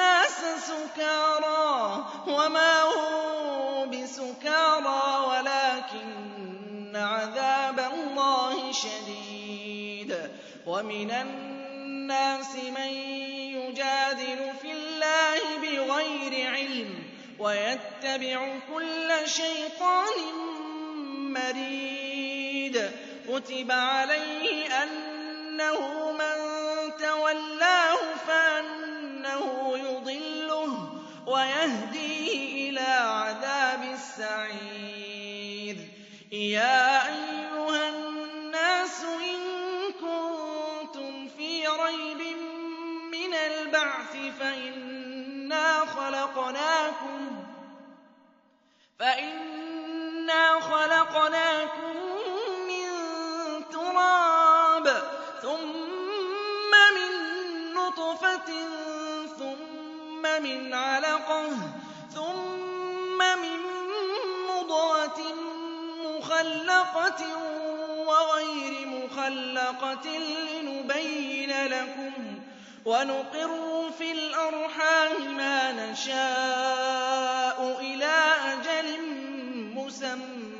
الناس سكارى وما هم بسكارى ولكن عذاب الله شديد. ومن الناس من يجادل في الله بغير علم ويتبع كل شيطان مريد. كتب عليه أنه من تولاه فأنه ويهديه إلى عذاب السعير. يا أيها الناس إن كنتم في ريب من البعث فإنا خلقناكم علقة ثم من مضغة مخلقة وغير مخلقة لنبين لكم ونقر في الأرحام ما نشاء إلى أجل مسمى.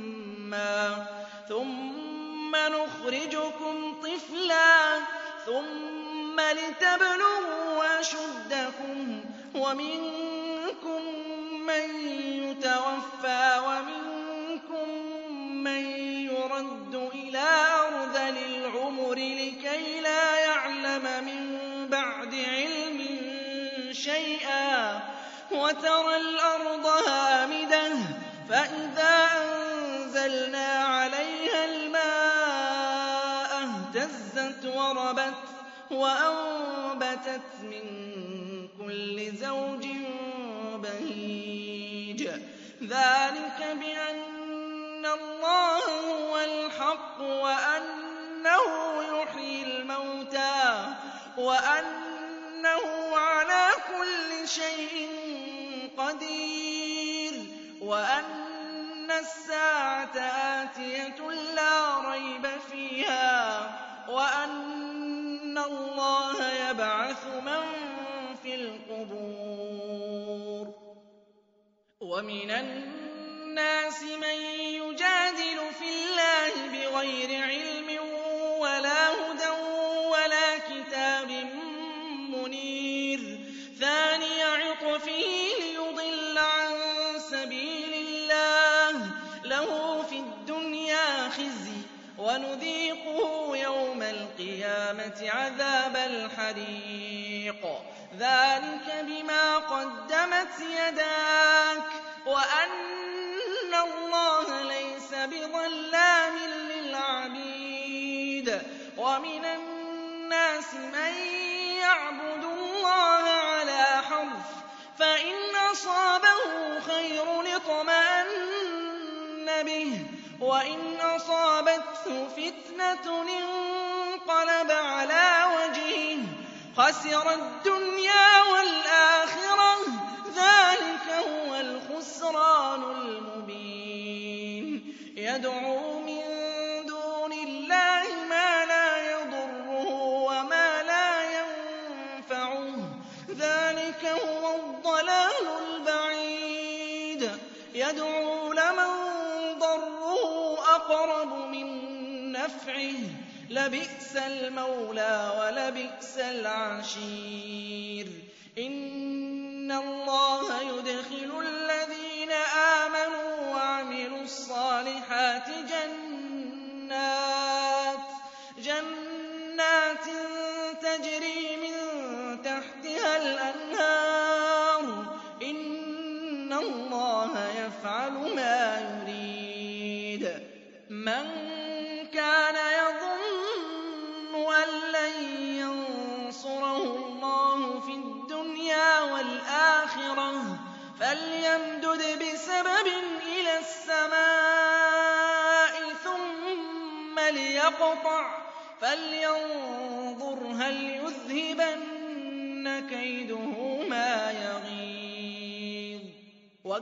ثم نخرجكم طفلا ثم لتبلغوا أشدكم ومنكم من يتوفى ومنكم من يرد إلى أرذل العمر لكي لا يعلم من بعد علم شيئا وترى الأرض هامدة فإذا أنزلنا عليها الماء اهتزت وربت وأنبتت من كل زوج بهيج ذلك بأن الله هو الحق وأنه يحيي الموتى وأنه على كل شيء قدير وأن الساعة آتية ومن الناس من يجادل في الله بغير علم وإن أصابته فتنة انقلب على وجهه خسر الدنيا والآخرة ذلك هو الخسران المبين لبئس المولى ولبئس العشير. إن الله يدخل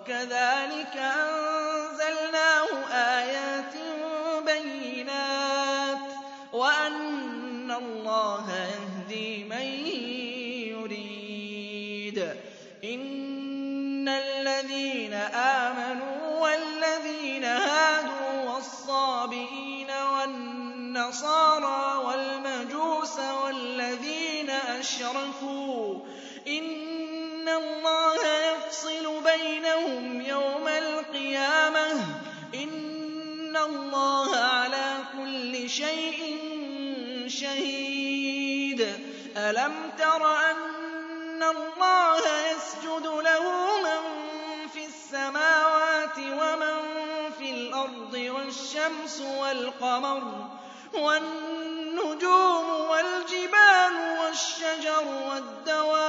وَكَذَٰلِكَ أَنزَلْنَاهُ آيَاتٍ بَيِّنَاتٍ وَأَنَّ اللَّهَ يَهْدِي مَن يُرِيدُ. إِنَّ الَّذِينَ آمَنُوا وَالَّذِينَ هَادُوا وَالصَّابِئِينَ وَالنَّصَارَىٰ وَالْمَجُوسَ وَالَّذِينَ أَشْرَكُوا إِنَّ بَيْنَهُمْ يَوْمَ الْقِيَامَةِ ۚ. إِنَّ اللَّهَ عَلَىٰ كُلِّ شَيْءٍ شَهِيدٌ. أَلَمْ تَرَ أَنَّ اللَّهَ يَسْجُدُ لَهُ مَن فِي السَّمَاوَاتِ وَمَن فِي الْأَرْضِ وَالشَّمْسُ وَالْقَمَرُ وَالنُّجُومُ وَالْجِبَالُ وَالشَّجَرُ وَالدَّوَابُّ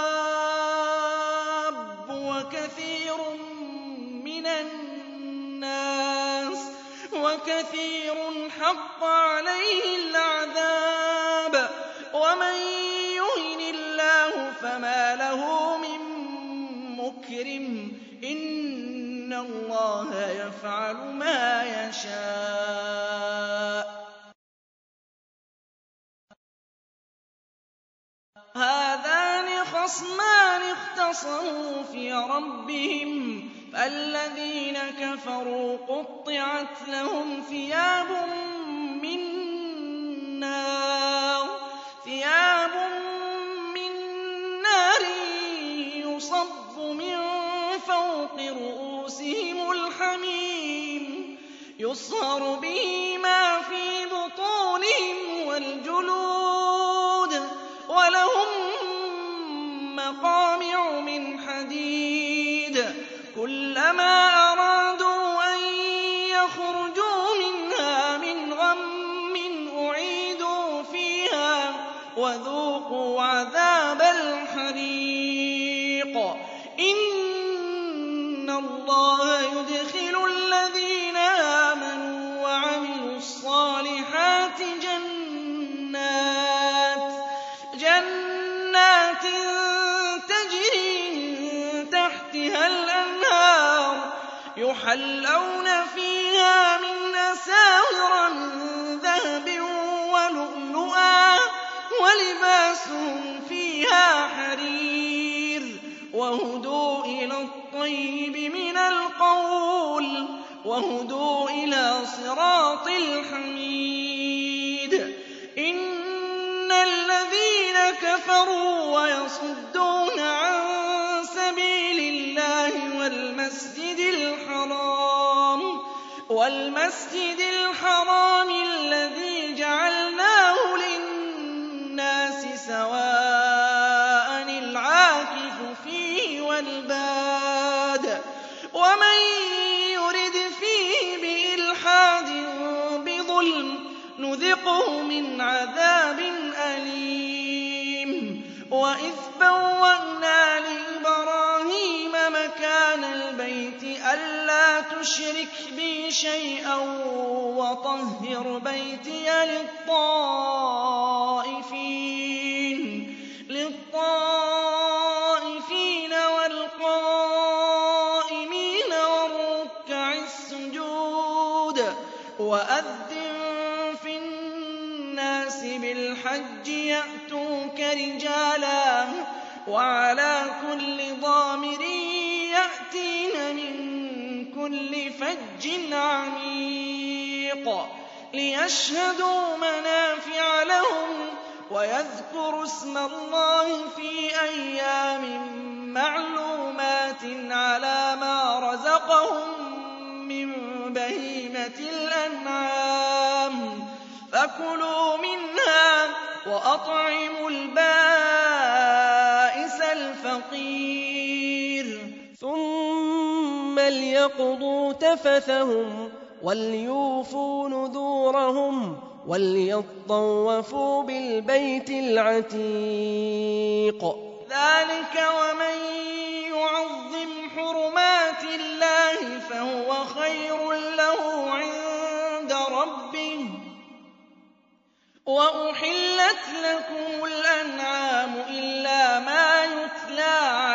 وَكَثِيرٌ حَقَّ عَلَيْهِ الْعَذَابُ. وَمَن يُهِنِ اللَّهُ فَمَا لَهُ مِن مُّكْرِمٍ ۚ. إِنَّ اللَّهَ يَفْعَلُ مَا يَشَاءُ. هَٰذَانِ خَصْمَانِ اخْتَصَمُوا فِي رَبِّهِمْ ۖ. فَالَّذِينَ كَفَرُوا قُطِّعَتْ لَهُمْ ثِيَابٌ مِّن نَّارٍ يُصَبُّ مِن فَوْقِ رُءُوسِهِمُ الْحَمِيمُ يُصْهَرُ بِهِ مَا كُلَّمَا يُحَلَّوْنَ فِيهَا مِنْ أَسَاوِرَ مِن ذَهَبٍ وَلُؤْلُؤًا ۖ وَلِبَاسُهُمْ فِيهَا حَرِيرٌ ۖ وَهُدُوا إِلَى الطَّيِّبِ مِنَ الْقَوْلِ وَهُدُوا إِلَىٰ صِرَاطِ الْحَمِيدِ إِنَّ الَّذِينَ كَفَرُوا وَيَصُدُّونَ عَن وَالْمَسْجِدِ الْحَرَامِ الَّذِي تُشْرِكْ بِي شَيْئًا وَطَهِّرْ بَيْتِيَ لِلطَّائِفِينَ. فَجٍّ عَمِيقٍ لِّيَشْهَدُوا مَنَافِعَ لَهُمْ وَيَذْكُرُوا اسْمَ اللَّهِ فِي أَيَّامٍ مَّعْلُومَاتٍ عَلَىٰ مَا رَزَقَهُم مِّن بَهِيمَةِ الْأَنْعَامِ ۖ. فَكُلُوا مِنْهَا وَأَطْعِمُوا الْبَائِسَ الْفَقِيرَ. فليقضوا تفثهم وليوفوا نذورهم وليطوفوا بالبيت العتيق. ذلك ومن يعظم حرمات الله فهو خير له عند ربه. وأحلت لكم الأنعام إلا ما يتلى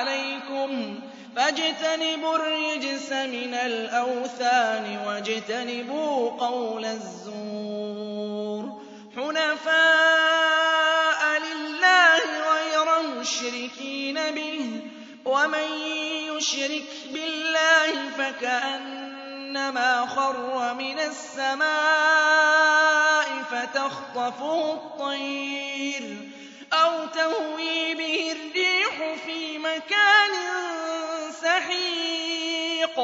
فَاجْتَنِبُوا الرِّجْسَ مِنَ الْأَوْثَانِ وَاجْتَنِبُوا قَوْلَ الزُّورِ. حُنَفَاءَ لِلَّهِ غَيْرَ مُشْرِكِينَ بِهِ ۚ وَمَن يُشْرِكْ بِاللَّهِ فَكَأَنَّمَا خَرَّ مِنَ السَّمَاءِ فَتَخْطَفُهُ الطَّيْرُ أَوْ تَهْوِي بِهِ الرِّيحُ فِي مَكَانٍ سَحِيقٍ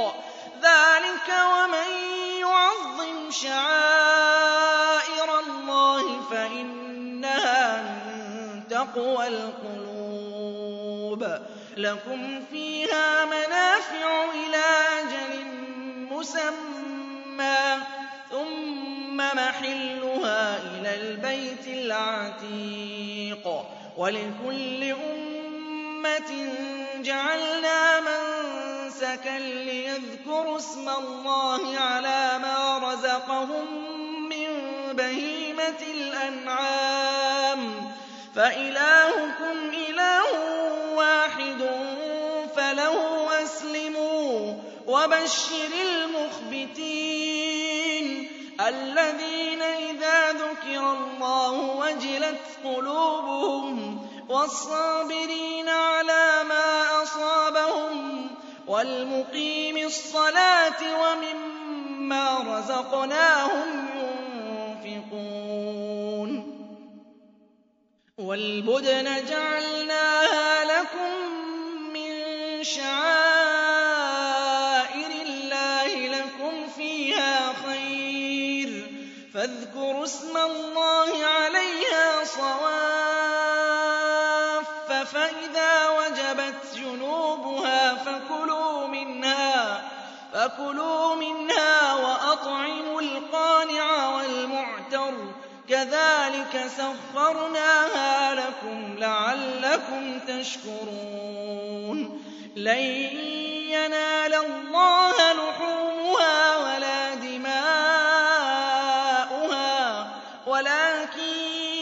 ذَٰلِكَ وَمَن يُعَظِّمْ شَعَائِرَ اللَّهِ فَإِنَّهَا مِن تَقْوَى الْقُلُوبِ. لَكُمْ فِيهَا مَنَافِعُ إِلَىٰ أَجَلٍ مُّسَمًّى ثُمَّ مَحِلُّهَا إِلَى الْبَيْتِ الْعَتِيقِ. وَلِكُلِّ أُمَّةٍ جَعَلْنَا مَنسَكًا لِّيَذْكُرُوا اسْمَ اللَّهِ عَلَىٰ مَا رَزَقَهُم مِّن بَهِيمَةِ الْأَنْعَامِ ۖ. فَإِلَٰهُكُمْ إِلَٰهٌ وَاحِدٌ فَلَهُ أَسْلِمُوا ۗ وَبَشِّرِ الْمُخْبِتِينَ. الَّذِينَ إِذَا ذُكِرَ اللَّهُ وَجِلَتْ قُلُوبُهُمْ وَالصَّابِرِينَ عَلَىٰ مَا أَصَابَهُمْ وَالْمُقِيمِي الصَّلَاةِ وَمِمَّا رَزَقْنَاهُمْ يُنفِقُونَ وَالْبُدْنَ جَعَلْنَاهَا لَكُم مِّن شَعَائِرِ اللَّهِ لَكُمْ فِيهَا خَيْرٌ ۖ فَاذْكُرُوا اسْمَ اللَّهِ عَلَيْهَا صَوَافَّ ۖ فَكُلُوا مِنْهَا وَأَطْعِمُوا الْقَانِعَ وَالْمُعْتَرَّ ۚ. كَذَٰلِكَ سَخَّرْنَاهَا لَكُمْ لَعَلَّكُمْ تَشْكُرُونَ. لَن يَنَالَ اللَّهَ لُحُومُهَا وَلَا دِمَاؤُهَا وَلَٰكِن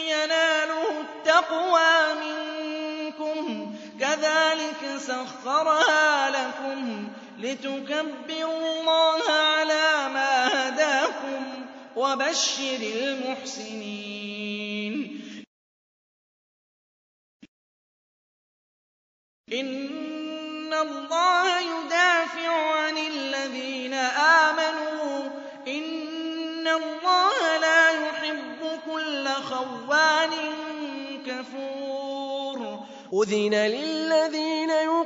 يَنَالُهُ التَّقْوَىٰ مِنكُمْ ۚ. كَذَٰلِكَ سَخَّرَهَا لَكُمْ لِتُكَبِّرُوا اللَّهَ عَلَىٰ مَا هَدَاكُمْ ۗ وَبَشِّرِ الْمُحْسِنِينَ. إِنَّ اللَّهَ يُدَافِعُ عَنِ الَّذِينَ آمَنُوا ۗ. إِنَّ اللَّهَ لَا يُحِبُّ كُلَّ خَوَّانٍ كَفُورٍ. أُذِنَ لِلَّذِينَ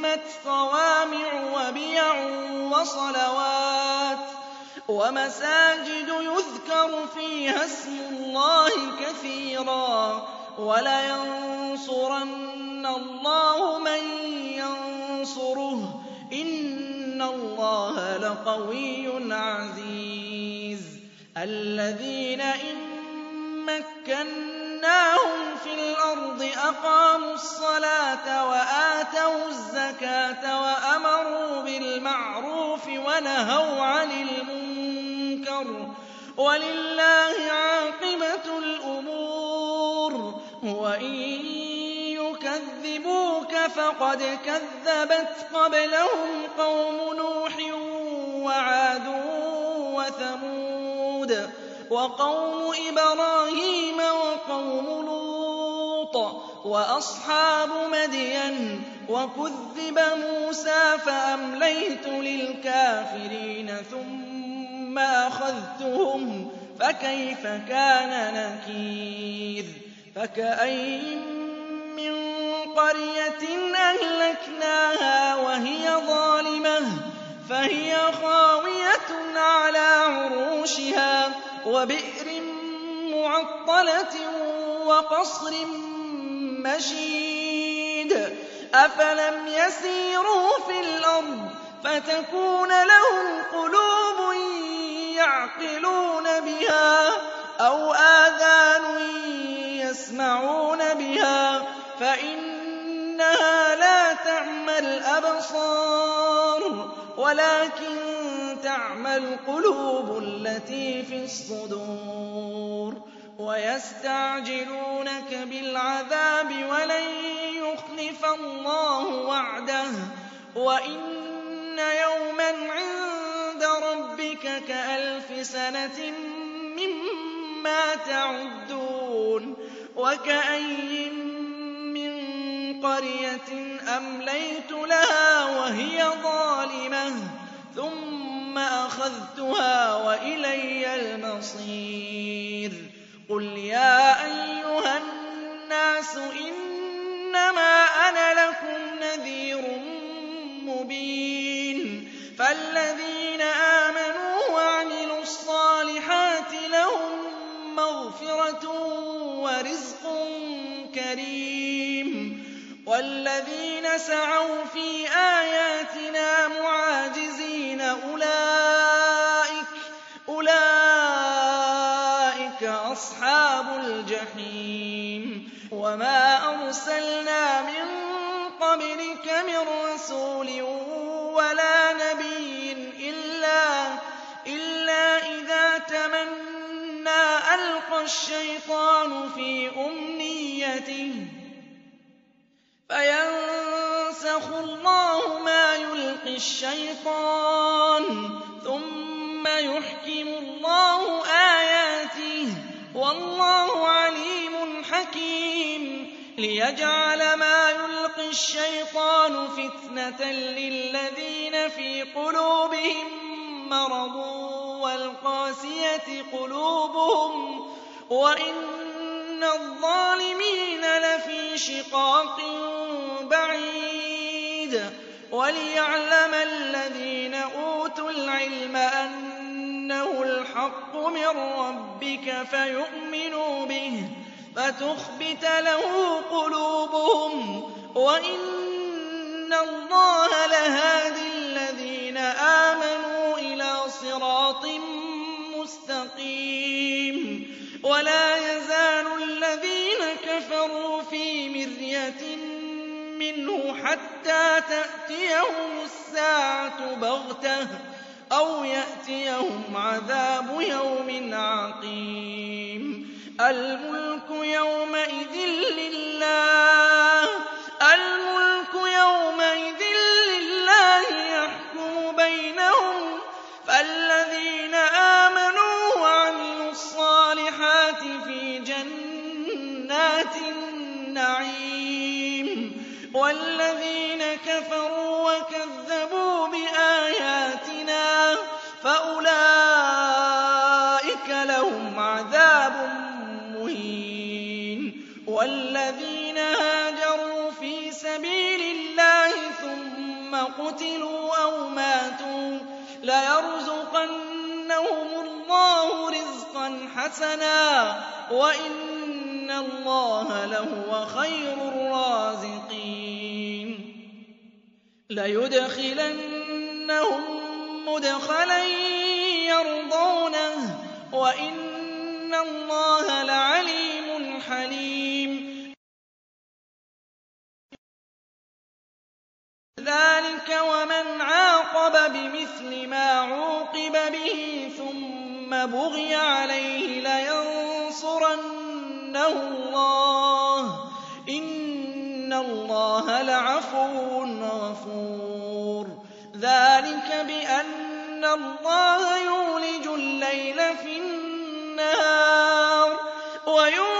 لَّهُدِّمَتْ صَوَامِعُ وَبِيَعٌ وَصَلَوَاتٌ وَمَسَاجِدُ يُذْكَرُ فِيهَا اسْمُ اللَّهِ كَثِيرًا ۗ وَلَيَنصُرَنَّ اللَّهُ مَن يَنصُرُهُ ۗ إِنَّ اللَّهَ لَقَوِيٌّ عَزِيزٌ الَّذِينَ إِن مَّكَّنَّاهُمْ فِي الْأَرْضِ أَقَامُوا الصَّلَاةَ وَآتَوُا الزَّكَاةَ وَأَمَرُوا بِالْمَعْرُوفِ وَنَهَوْا عَنِ الْمُنكَرِ ۗ وَلِلَّهِ عَاقِبَةُ الْأُمُورِ وَإِن يُكَذِّبُوكَ فَقَدْ كَذَّبَتْ قَبْلَهُمْ قَوْمُ نُوحٍ وَعَادٌ وَثَمُودُ وَقَوْمُ إِبْرَاهِيمَ وَقَوْمُ لُوطٍ وَأَصْحَابُ مَدْيَنَ ۖ وَكُذِّبَ مُوسَىٰ فَأَمْلَيْتُ لِلْكَافِرِينَ ثُمَّ أَخَذْتُهُمْ ۖ فَكَيْفَ كَانَ نَكِيرِ فَكَأَيِّن مِّن قَرْيَةٍ أَهْلَكْنَاهَا وَهِيَ ظَالِمَةٌ فَهِيَ خَاوِيَةٌ عَلَىٰ عُرُوشِهَا وَبِئْرٍ مُّعَطَّلَةٍ وَقَصْرٍ مَّشِيدٍ أَفَلَمْ يَسِيرُوا فِي الْأَرْضِ فَتَكُونَ لَهُمْ قُلُوبٌ يَعْقِلُونَ بِهَا أَوْ آذَانٌ يَسْمَعُونَ بِهَا فَإِنَّهَا لَا تَعْمَى الْأَبْصَارُ وَلَٰكِن تَعْمَى الْقُلُوبُ الَّتِي فِي الصُّدُورِ وَيَسْتَعْجِلُونَكَ بِالْعَذَابِ وَلَن يُخْلِفَ اللَّهُ وَعْدَهُ. وَإِنَّ يَوْمًا عِندَ رَبِّكَ كَأَلْفِ سَنَةٍ مِّمَّا تَعُدُّونَ. وَكَأَيِّن مِّن قَرْيَةٍ أَمْلَيْتُ لَهَا وَهِيَ ظَالِمَةٌ ثُمَّ أَخَذْتُهَا وَإِلَيَّ الْمَصِيرُ. قُلْ يَا أَيُّهَا النَّاسُ إِنَّمَا أَنَا لَكُمْ نَذِيرٌ مُّبِينٌ فَالَّذِينَ آمَنُوا وَعَمِلُوا الصَّالِحَاتِ لَهُم مَّغْفِرَةٌ وَرِزْقٌ كَرِيمٌ وَالَّذِينَ سَعَوْا فِي آيَاتِنَا أَرْسَلْنَا مِن قَبْلِكَ مِن رَّسُولٍ وَلَا نَبِيٍّ إِلَّا إِذَا تَمَنَّىٰ أَلْقَى الشَّيْطَانُ فِي أُمْنِيَّتِهِ. فَيَنسَخُ اللَّهُ مَا يُلْقِي الشَّيْطَانُ ثُمَّ يُحْكِمُ اللَّهُ آيَاتِهِ ۗ. وَاللَّهُ عَلِيمٌ لِيَجْعَلَ مَا يُلْقِي الشَّيْطَانُ فِتْنَةً لِّلَّذِينَ فِي قُلُوبِهِم مَّرَضٌ وَالْقَاسِيَةِ قُلُوبُهُمْ وَإِنَّ الظَّالِمِينَ لَفِي شِقَاقٍ بَعِيدٍ وَلِيَعْلَمَ الَّذِينَ أُوتُوا الْعِلْمَ أَنَّهُ الْحَقُّ مِن رَّبِّكَ فَيُؤْمِنُوا بِهِ فَتُخْبِتَ لَهُ قُلُوبُهُمْ وَإِنَّ اللَّهَ لَهَادِي الَّذِينَ آمَنُوا إِلَىٰ صِرَاطٍ مُّسْتَقِيمٍ وَلَا يَزَالُ الَّذِينَ كَفَرُوا فِي مِرْيَةٍ مِّنْهُ حَتَّىٰ تَأْتِيَهُمُ السَّاعَةُ بَغْتَةً أَوْ يَأْتِيَهُمْ عَذَابُ يَوْمٍ عَقِيمٍ الْمُلْكُ يَوْمَئِذٍ لِّلَّهِ حَسَنًا ۚ وَإِنَّ اللَّهَ لَهُوَ خَيْرُ الرَّازِقِينَ. لَيُدْخِلَنَّهُم مُّدْخَلًا يَرْضَوْنَهُ ۗ وَإِنَّ اللَّهَ لَعَلِيمٌ حَلِيمٌ. ذَٰلِكَ وَمَنْ عَاقَبَ بِمِثْلِ مَا عُوقِبَ بِهِ ثُمَّ بُغِيَ عَلَيْهِ لَيَنصُرَنَّهُ اللَّهُ ۗ إِنَّ اللَّهَ لَعَفُوٌّ غَفُورٌ ذَٰلِكَ بِأَنَّ اللَّهَ يُولِجُ اللَّيْلَ فِي النَّهَارِ وَيُولِجُ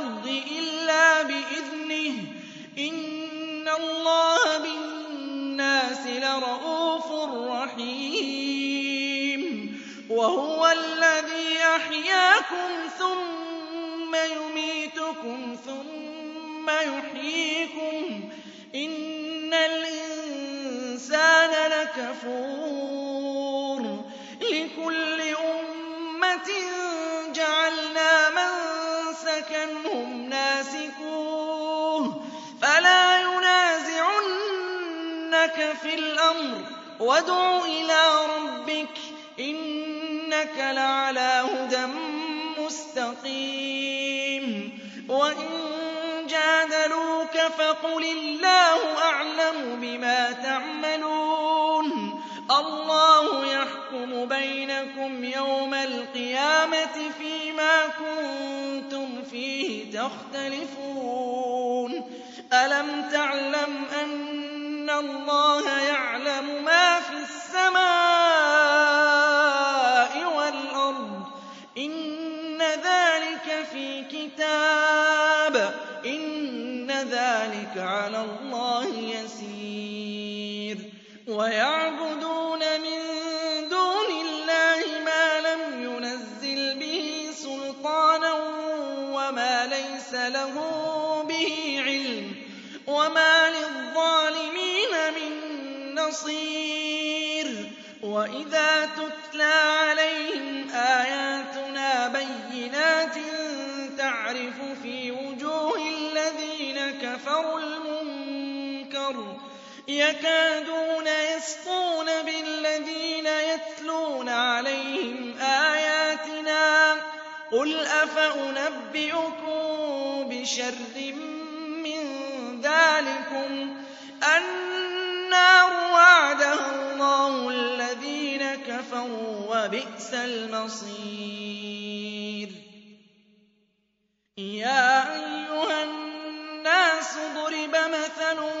وَهُوَ الَّذِي أَحْيَاكُمْ ثُمَّ يُمِيتُكُمْ ثُمَّ يُحْيِيكُمْ ۗ. إِنَّ الْإِنسَانَ لَكَفُورٌ. لِّكُلِّ أُمَّةٍ جَعَلْنَا مَنسَكًا هُمْ نَاسِكُوهُ. فَلَا يُنَازِعُنَّكَ فِي الْأَمْرِ ۚ. وَادْعُ إِلَىٰ رَبِّكَ ۖ. إِنَّكَ لَعَلَىٰ هُدًى مُّسْتَقِيمٍ. وَإِن جَادَلُوكَ فَقُلِ اللَّهُ أَعْلَمُ بِمَا تَعْمَلُونَ. اللَّهُ يَحْكُمُ بَيْنَكُمْ يَوْمَ الْقِيَامَةِ فِيمَا كُنتُمْ فِيهِ تَخْتَلِفُونَ. أَلَمْ تَعْلَمْ أَنَّ اللَّهَ يَعْلَمُ مَا فِي السَّمَاءِ ذَٰلِكَ عَلَى اللَّهِ يَسِيرٌ وَيَعْبُدُونَ مِن دُونِ اللَّهِ مَا لَمْ يُنَزِّلْ بِهِ سُلْطَانًا وَمَا لَيْسَ لَهُم بِهِ عِلْمٌ ۗ وَمَا لِلظَّالِمِينَ مِن نَّصِيرٍ وَإِذَا تُتْلَىٰ يَكَادُونَ يَسْطُونَ بِالَّذِينَ يَتْلُونَ عَلَيْهِمْ آيَاتِنَا ۗ قُلْ أَفَأُنَبِّئُكُم بِشَرٍّ مِّن ذَٰلِكُمُ النَّارُ وَعَدَهَا اللَّهُ الَّذِينَ كَفَرُوا ۖ وَبِئْسَ الْمَصِيرُ. يَا أَيُّهَا النَّاسُ ضُرِبَ مَثَلٌ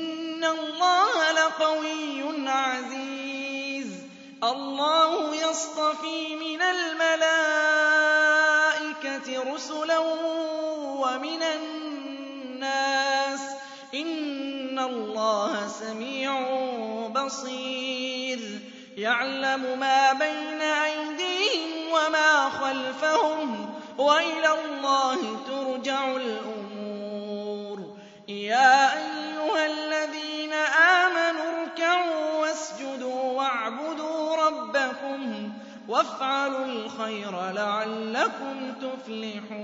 اللَّهَ لَقَوِيٌّ عَزِيزٌ. اللَّهُ يَصْطَفِي مِنَ الْمَلَائِكَةِ رُسُلًا وَمِنَ النَّاسِ ۚ. إِنَّ اللَّهَ سَمِيعٌ بَصِيرٌ. يَعْلَمُ مَا بَيْنَ أَيْدِيهِمْ وَمَا خَلْفَهُمْ ۗ. وَإِلَى اللَّهِ تُرْجَعُ الْأُمُورُ. وَافْعَلُوا الْخَيْرَ لَعَلَّكُمْ تُفْلِحُونَ.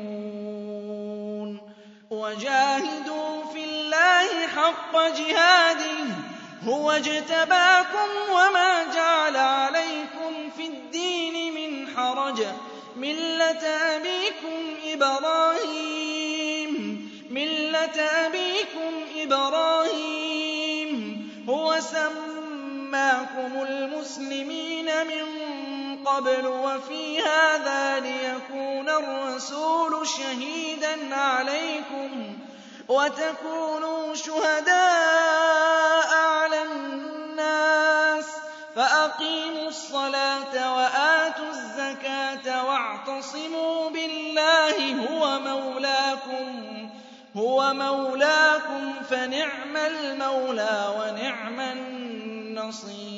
وَجَاهِدُوا فِي اللَّهِ حَقَّ جِهَادِهِ ۚ هُوَ اجْتَبَاكُمْ وَمَا جَعَلَ عَلَيْكُمْ فِي الدِّينِ مِنْ حَرَجٍ ۚ. مِّلَّةَ أَبِيكُمْ إِبْرَاهِيمَ ۚ هُوَ سَمَّاكُمُ الْمُسْلِمِينَ مِن قَبْلُ وَفِي هَٰذَا لِيَكُونَ الرَّسُولُ شَهِيدًا عَلَيْكُمْ وَتَكُونُوا شُهَدَاءَ عَلَى النَّاسِ ۚ فَأَقِيمُوا الصَّلَاةَ وَآتُوا الزَّكَاةَ وَاعْتَصِمُوا بِاللَّهِ هُوَ مَوْلَاكُمْ ۖ هُوَ مَوْلَاكُمْ فَنِعْمَ الْمَوْلَىٰ وَنِعْمَ النَّصِيرُ